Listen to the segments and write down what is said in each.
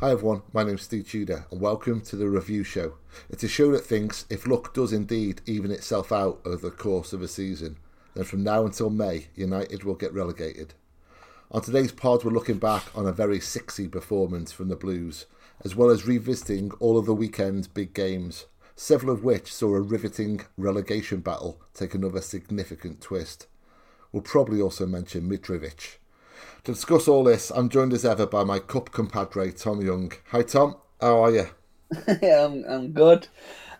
Hi everyone, my name's Ste Tudor and welcome to the Review Show. It's a show that thinks if luck does indeed even itself out over the course of a season, then from now until May, United will get relegated. On today's pod, we're looking back on a very sixy performance from the Blues, as well as revisiting all of the weekend's big games, several of which saw a riveting relegation battle take another significant twist. We'll probably also mention Mitrovic. To discuss all this, I'm joined as ever by my cup compadre, Tom Young. Hi, Tom. How are you? yeah, I'm, I'm good.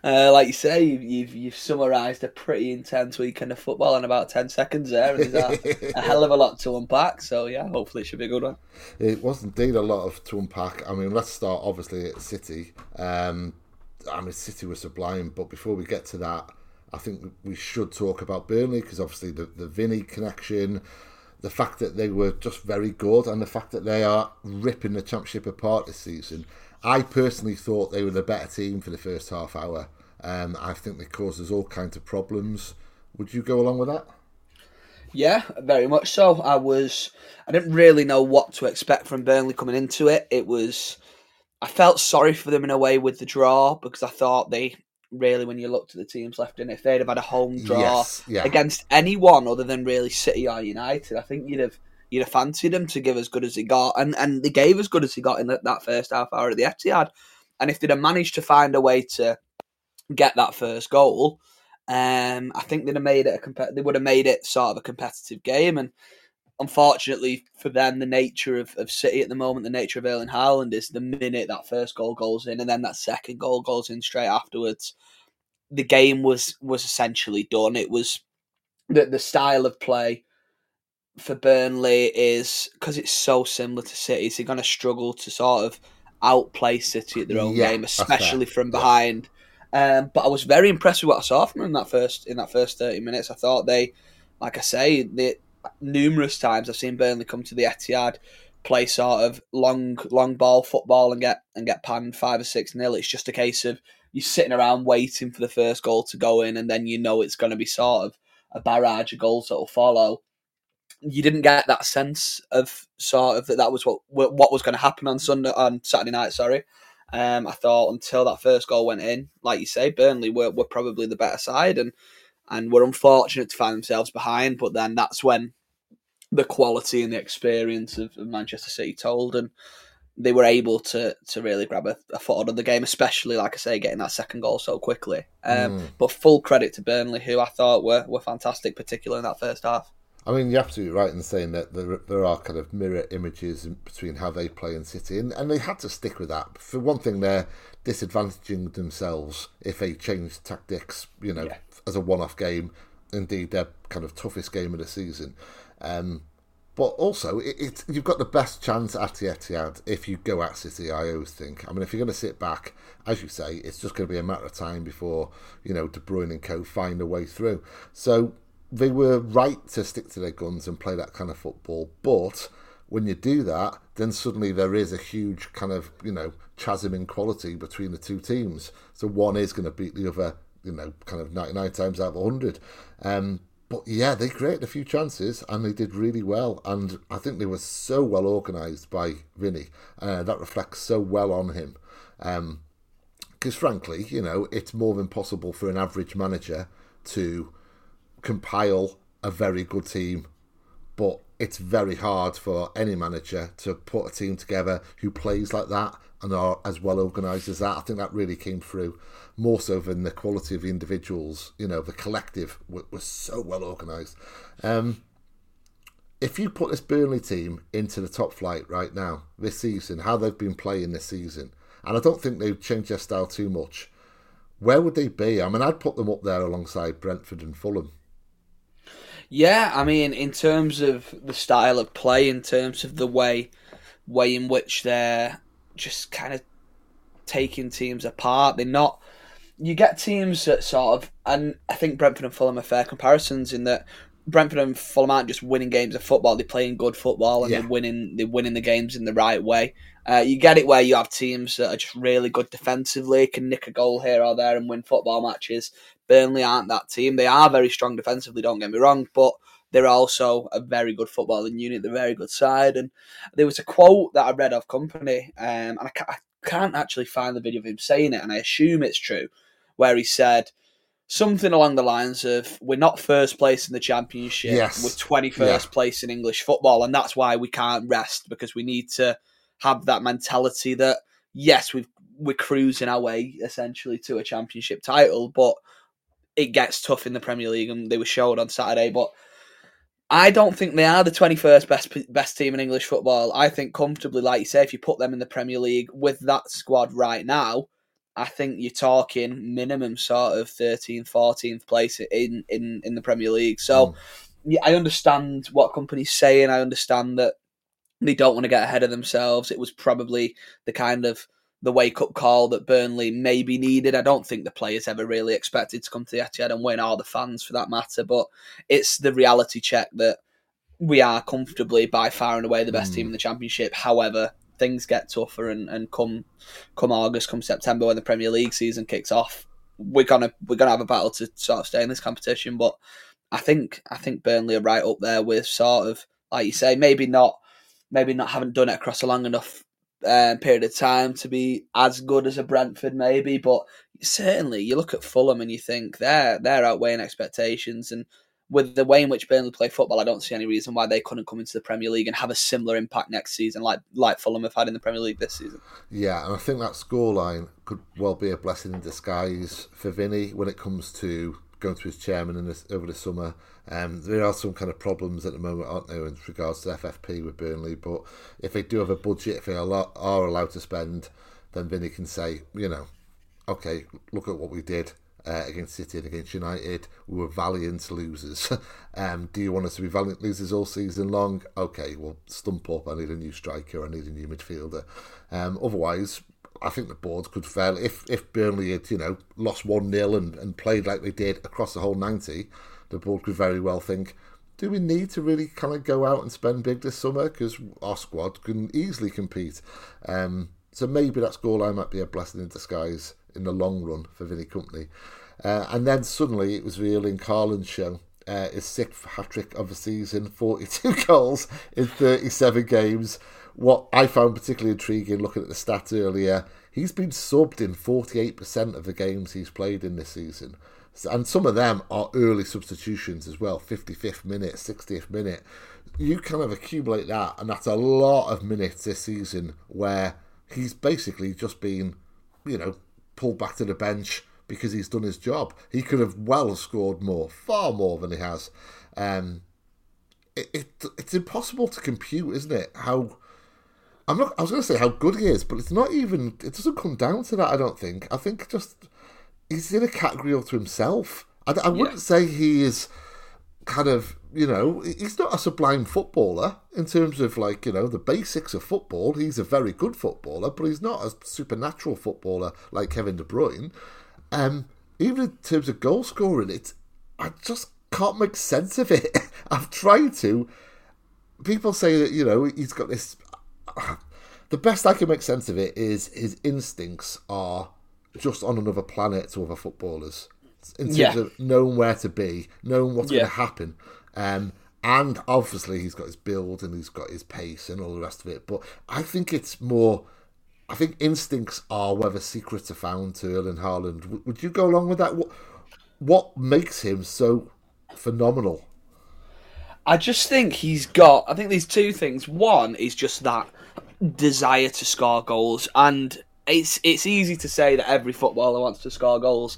Uh, like you say, you've, you've, you've summarised a pretty intense weekend of football in about 10 seconds there. And there's a, a, hell of a lot to unpack. So, yeah, hopefully it should be a good one. It was indeed a lot of to unpack. I mean, let's start obviously at City. Um, I mean, City was sublime. But before we get to that, I think we should talk about Burnley because obviously the, the Vinny connection the fact that they were just very good and the fact that they are ripping the championship apart this season. I personally thought they were the better team for the first half hour. Um, I think they caused us all kinds of problems. Would you go along with that? Yeah, very much so. I was. I didn't really know what to expect from Burnley coming into it. It was. I felt sorry for them in a way with the draw because I thought they really, when you looked at the teams left in, if they'd have had a home draw yes, yeah. against anyone other than really City or United, I think you'd have you'd have fancied them to give as good as they got, and and they gave as good as they got in that, that first half hour at the Etihad. And if they'd have managed to find a way to get that first goal, um, I think they'd have made it a they would have made it sort of a competitive game. And unfortunately for them, the nature of, of City at the moment, the nature of Erling Haaland is the minute that first goal goes in and then that second goal goes in straight afterwards, the game was was essentially done. It was the the style of play for Burnley is because it's so similar to City, so they're going to struggle to sort of outplay City at their own yeah, game, especially from behind. Yeah. Um, but I was very impressed with what I saw from them in that first in that first thirty minutes. I thought they, like I say, they numerous times I've seen Burnley come to the Etihad, play sort of long long ball football and get and get panned five or six nil. It's just a case of you're sitting around waiting for the first goal to go in, and then you know it's going to be sort of a barrage of goals that will follow. You didn't get that sense of sort of that that was what what was going to happen on Sunday on Saturday night. Sorry. Um, I thought until that first goal went in, like you say, Burnley were, were probably the better side and and were unfortunate to find themselves behind. But then that's when the quality and the experience of, of Manchester City told, and they were able to to really grab a, a foot on the game, especially like I say, getting that second goal so quickly. Um, mm. But full credit to Burnley, who I thought were were fantastic, particularly in that first half. I mean, you're absolutely right in saying that there, there are kind of mirror images between how they play and City, and, and they had to stick with that. For one thing, they're disadvantaging themselves if they change tactics, you know, yeah. as a one off game. Indeed, their kind of toughest game of the season. Um, but also, it, it, you've got the best chance at the Etihad if you go at City. I always think. I mean, if you're going to sit back, as you say, it's just going to be a matter of time before you know De Bruyne and Co find a way through. So they were right to stick to their guns and play that kind of football. But when you do that, then suddenly there is a huge kind of you know chasm in quality between the two teams. So one is going to beat the other, you know, kind of ninety nine times out of hundred. Um, but yeah, they created a few chances and they did really well. And I think they were so well organised by Vinny. Uh, that reflects so well on him. Because um, frankly, you know, it's more than possible for an average manager to compile a very good team. But it's very hard for any manager to put a team together who plays like that and are as well organised as that. I think that really came through more so than the quality of the individuals. You know, the collective was, so well organised. Um, if you put this Burnley team into the top flight right now, this season, how they've been playing this season, and I don't think they've changed their style too much, where would they be? I mean, I'd put them up there alongside Brentford and Fulham. Yeah, I mean, in terms of the style of play, in terms of the way way in which they're just kind of taking teams apart. They're not. You get teams that sort of, and I think Brentford and Fulham are fair comparisons in that Brentford and Fulham aren't just winning games of football; they're playing good football and yeah. they're winning. They're winning the games in the right way. Uh, you get it where you have teams that are just really good defensively, can nick a goal here or there and win football matches. Burnley aren't that team. They are very strong defensively. Don't get me wrong, but they're also a very good footballing unit. They're a very good side. And there was a quote that I read of Kompany, um, and I can't, I can't actually find the video of him saying it, and I assume it's true, where he said something along the lines of we're not first place in the championship Yes. we're 21st Yeah. place in english football and that's why we can't rest because we need to have that mentality that yes we've we're cruising our way essentially to a championship title but it gets tough in the premier league and they were showed on saturday but I don't think they are the 21st best best team in English football. I think comfortably, like you say, if you put them in the Premier League with that squad right now, I think you're talking minimum sort of 13th, 14th place in, in, in the Premier League. So Mm. yeah, I understand what Kompany's saying. I understand that they don't want to get ahead of themselves. It was probably the kind of the wake up call that Burnley maybe needed. I don't think the players ever really expected to come to the Etihad and win, or the fans for that matter. But it's the reality check that we are comfortably by far and away the best Mm. team in the championship. However, things get tougher and, and come come August, come September when the Premier League season kicks off, we're gonna we're gonna have a battle to sort of stay in this competition. But I think I think Burnley are right up there with sort of like you say, maybe not maybe not haven't done it across a long enough um, period of time to be as good as a Brentford, maybe, but certainly you look at Fulham and you think they're they're outweighing expectations, and with the way in which Burnley play football, I don't see any reason why they couldn't come into the Premier League and have a similar impact next season, like like Fulham have had in the Premier League this season. Yeah, and I think that scoreline could well be a blessing in disguise for Vinny when it comes to going to his chairman in this, over the summer. Um, there are some kind of problems at the moment, aren't there, in regards to FFP with Burnley. But if they do have a budget, if they are, are allowed to spend, then Vinny can say, you know, okay, look at what we did uh, against City and against United. We were valiant losers. um, do you want us to be valiant losers all season long? Okay, well, stump up. I need a new striker. I need a new midfielder. Um, otherwise, I think the board could fail if if Burnley had you know lost one 0 and, and played like they did across the whole ninety. The board could very well think. Do we need to really kind of go out and spend big this summer? Because our squad can easily compete. Um, so maybe that scoreline might be a blessing in disguise in the long run for Vinny Kompany. Uh, and then suddenly it was revealing Carlin's show. Uh, his sixth hat trick of the season, 42 goals in 37 games. What I found particularly intriguing looking at the stats earlier, he's been subbed in 48% of the games he's played in this season. And some of them are early substitutions as well 55th minute, 60th minute. You kind of accumulate that, and that's a lot of minutes this season where he's basically just been, you know, pulled back to the bench because he's done his job. He could have well scored more, far more than he has. Um, it, it it's impossible to compute, isn't it? How I'm not. I was going to say how good he is, but it's not even. It doesn't come down to that. I don't think. I think just he's in a category all to himself. I, I wouldn't say he is kind of you know he's not a sublime footballer in terms of like you know the basics of football. He's a very good footballer, but he's not a supernatural footballer like Kevin De Bruyne. Um, even in terms of goal scoring, it's I just can't make sense of it. I've tried to. People say that you know he's got this. The best I can make sense of it is his instincts are just on another planet to other footballers in terms Yeah. of knowing where to be, knowing what's Yeah. going to happen. Um, and obviously he's got his build and he's got his pace and all the rest of it. But I think it's more. I think instincts are where the secrets are found to Erling Haaland. W- Would you go along with that? What, what makes him so phenomenal? I just think he's got. I think there's two things. One is just that desire to score goals, and it's it's easy to say that every footballer wants to score goals.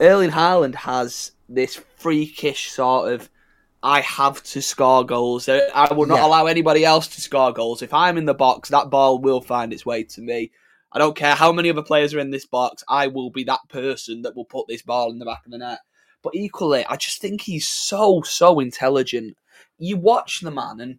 Erling Haaland has this freakish sort of. I have to score goals. I will not Yeah. allow anybody else to score goals. If I'm in the box, that ball will find its way to me. I don't care how many other players are in this box. I will be that person that will put this ball in the back of the net. But equally, I just think he's so so intelligent. You watch the man, and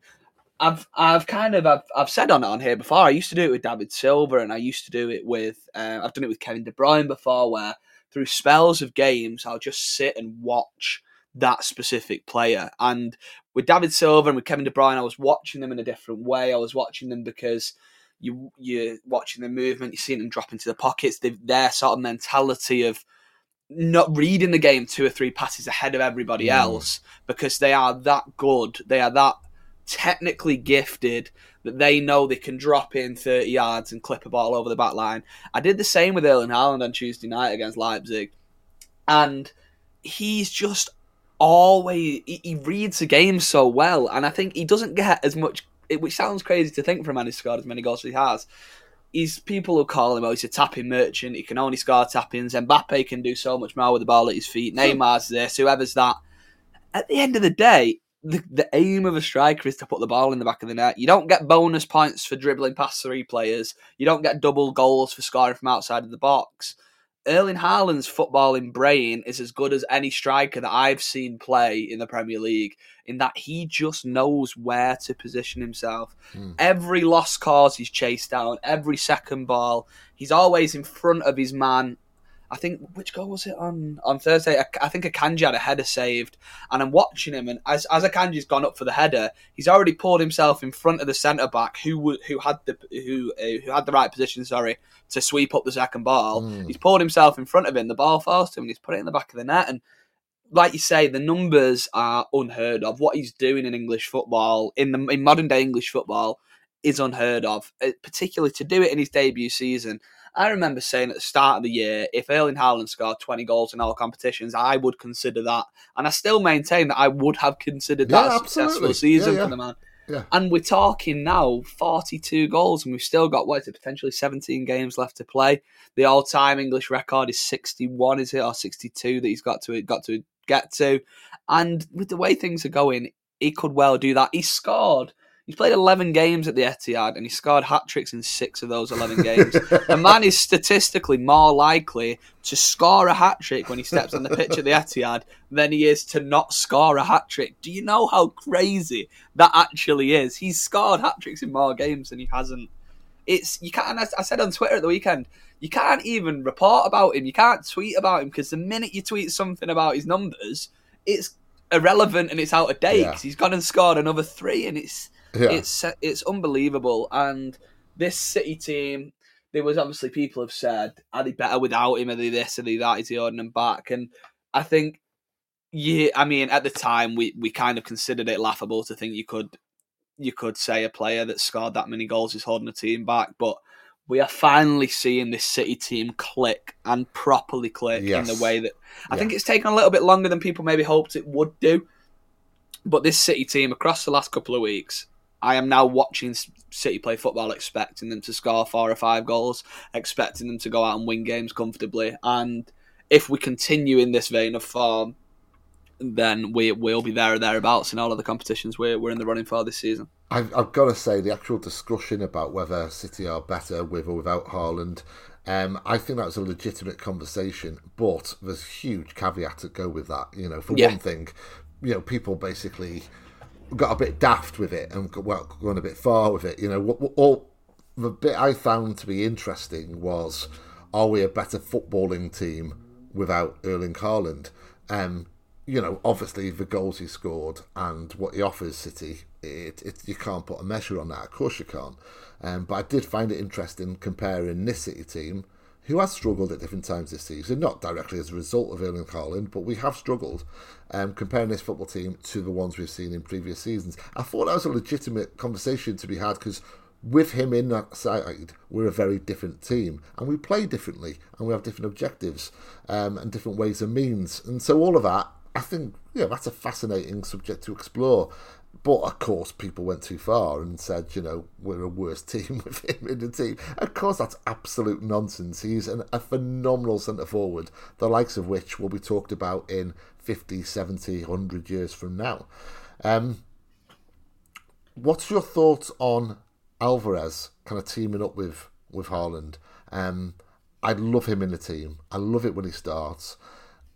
I've I've kind of I've, I've said on it on here before. I used to do it with David Silva, and I used to do it with uh, I've done it with Kevin De Bruyne before, where through spells of games I'll just sit and watch that specific player. And with David Silva and with Kevin De Bruyne, I was watching them in a different way. I was watching them because you you're watching the movement, you're seeing them drop into the pockets. They've, their sort of mentality of not reading the game two or three passes ahead of everybody mm. else because they are that good. They are that technically gifted that they know they can drop in 30 yards and clip a ball over the back line. I did the same with Erling Haaland on Tuesday night against Leipzig. And he's just always, he, he reads the game so well. And I think he doesn't get as much, which sounds crazy to think for a man who's scored as many goals as he has. He's people who call him, oh, he's a tapping merchant. He can only score tappings. Mbappe can do so much more with the ball at his feet. Neymar's this, whoever's that. At the end of the day, the, the aim of a striker is to put the ball in the back of the net. You don't get bonus points for dribbling past three players. You don't get double goals for scoring from outside of the box. Erling Haaland's footballing brain is as good as any striker that I've seen play in the Premier League, in that he just knows where to position himself. Mm. Every lost cause he's chased down, every second ball, he's always in front of his man I think which goal was it on on Thursday? I, I think Akanji had a header saved, and I'm watching him, and as as Akanji's gone up for the header, he's already pulled himself in front of the centre back who who had the who uh, who had the right position. Sorry, to sweep up the second ball. Mm. He's pulled himself in front of him. The ball falls to him, and he's put it in the back of the net. And like you say, the numbers are unheard of. What he's doing in English football, in the in modern day English football, is unheard of. Uh, particularly to do it in his debut season. I remember saying at the start of the year, if Erling Haaland scored 20 goals in all competitions, I would consider that. And I still maintain that I would have considered that yeah, a successful season yeah, yeah. for the man. And we're talking now 42 goals, and we've still got what is it, potentially 17 games left to play. The all-time English record is 61, is it, or 62 that he's got to got to get to. And with the way things are going, he could well do that. He scored He's played 11 games at the Etihad and he scored hat tricks in six of those 11 games. the man is statistically more likely to score a hat trick when he steps on the pitch at the Etihad than he is to not score a hat trick. Do you know how crazy that actually is? He's scored hat tricks in more games than he hasn't. It's you can't. I said on Twitter at the weekend, you can't even report about him. You can't tweet about him because the minute you tweet something about his numbers, it's irrelevant and it's out of date because yeah. he's gone and scored another three, and it's yeah. It's uh, it's unbelievable. And this City team, there was obviously people have said, are they better without him? Are they this? Are they that? Is he holding them back? And I think, yeah, I mean, at the time we we kind of considered it laughable to think you could you could say a player that scored that many goals is holding a team back, but we are finally seeing this City team click and properly click yes. in the way that I yeah. think it's taken a little bit longer than people maybe hoped it would do. But this City team across the last couple of weeks I am now watching City play football, expecting them to score four or five goals, expecting them to go out and win games comfortably. And if we continue in this vein of form, then we will be there or thereabouts in all of the competitions we're, we're in the running for this season. I've, I've got to say, the actual discussion about whether City are better with or without Haaland, um, I think that was a legitimate conversation, but there's a huge caveat to go with that. You know, for yeah. one thing, you know, people basically got a bit daft with it and well, gone a bit far with it. You know, what all the bit I found to be interesting was, are we a better footballing team without Erling Haaland? Um, you know, obviously the goals he scored and what he offers City, it, it you can't put a measure on that. Of course you can't. Um, but I did find it interesting comparing this City team who has struggled at different times this season, not directly as a result of Erling Haaland, but we have struggled um, comparing this football team to the ones we've seen in previous seasons. I thought that was a legitimate conversation to be had because with him in that side, we're a very different team and we play differently and we have different objectives um, and different ways and means. And so, all of that, I think, yeah, that's a fascinating subject to explore. But of course, people went too far and said, you know, we're a worse team with him in the team. Of course, that's absolute nonsense. He's an, a phenomenal centre forward, the likes of which will be talked about in 50, 70, 100 years from now. Um, what's your thoughts on Alvarez kind of teaming up with, with Haaland? Um, I love him in the team. I love it when he starts.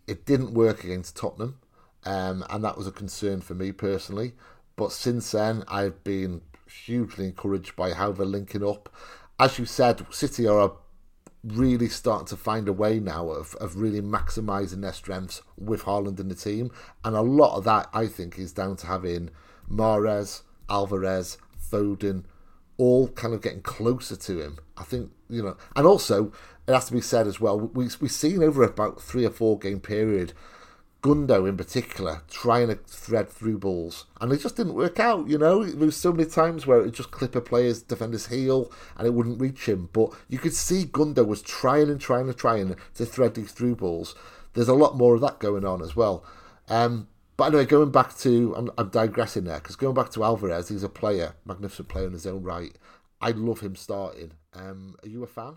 It didn't work against Tottenham, um, and that was a concern for me personally. But since then, I've been hugely encouraged by how they're linking up. As you said, City are really starting to find a way now of, of really maximising their strengths with Haaland in the team. And a lot of that, I think, is down to having Mahrez, Alvarez, Foden, all kind of getting closer to him. I think you know, and also it has to be said as well. We we've seen over about three or four game period. Gundo in particular trying to thread through balls, and it just didn't work out. You know, there was so many times where it just clip a player's defender's heel and it wouldn't reach him. But you could see Gundo was trying and trying and trying to thread these through balls. There's a lot more of that going on as well. Um, but anyway, going back to, I'm, I'm digressing there because going back to Alvarez, he's a player, magnificent player in his own right. I love him starting. Um, are you a fan?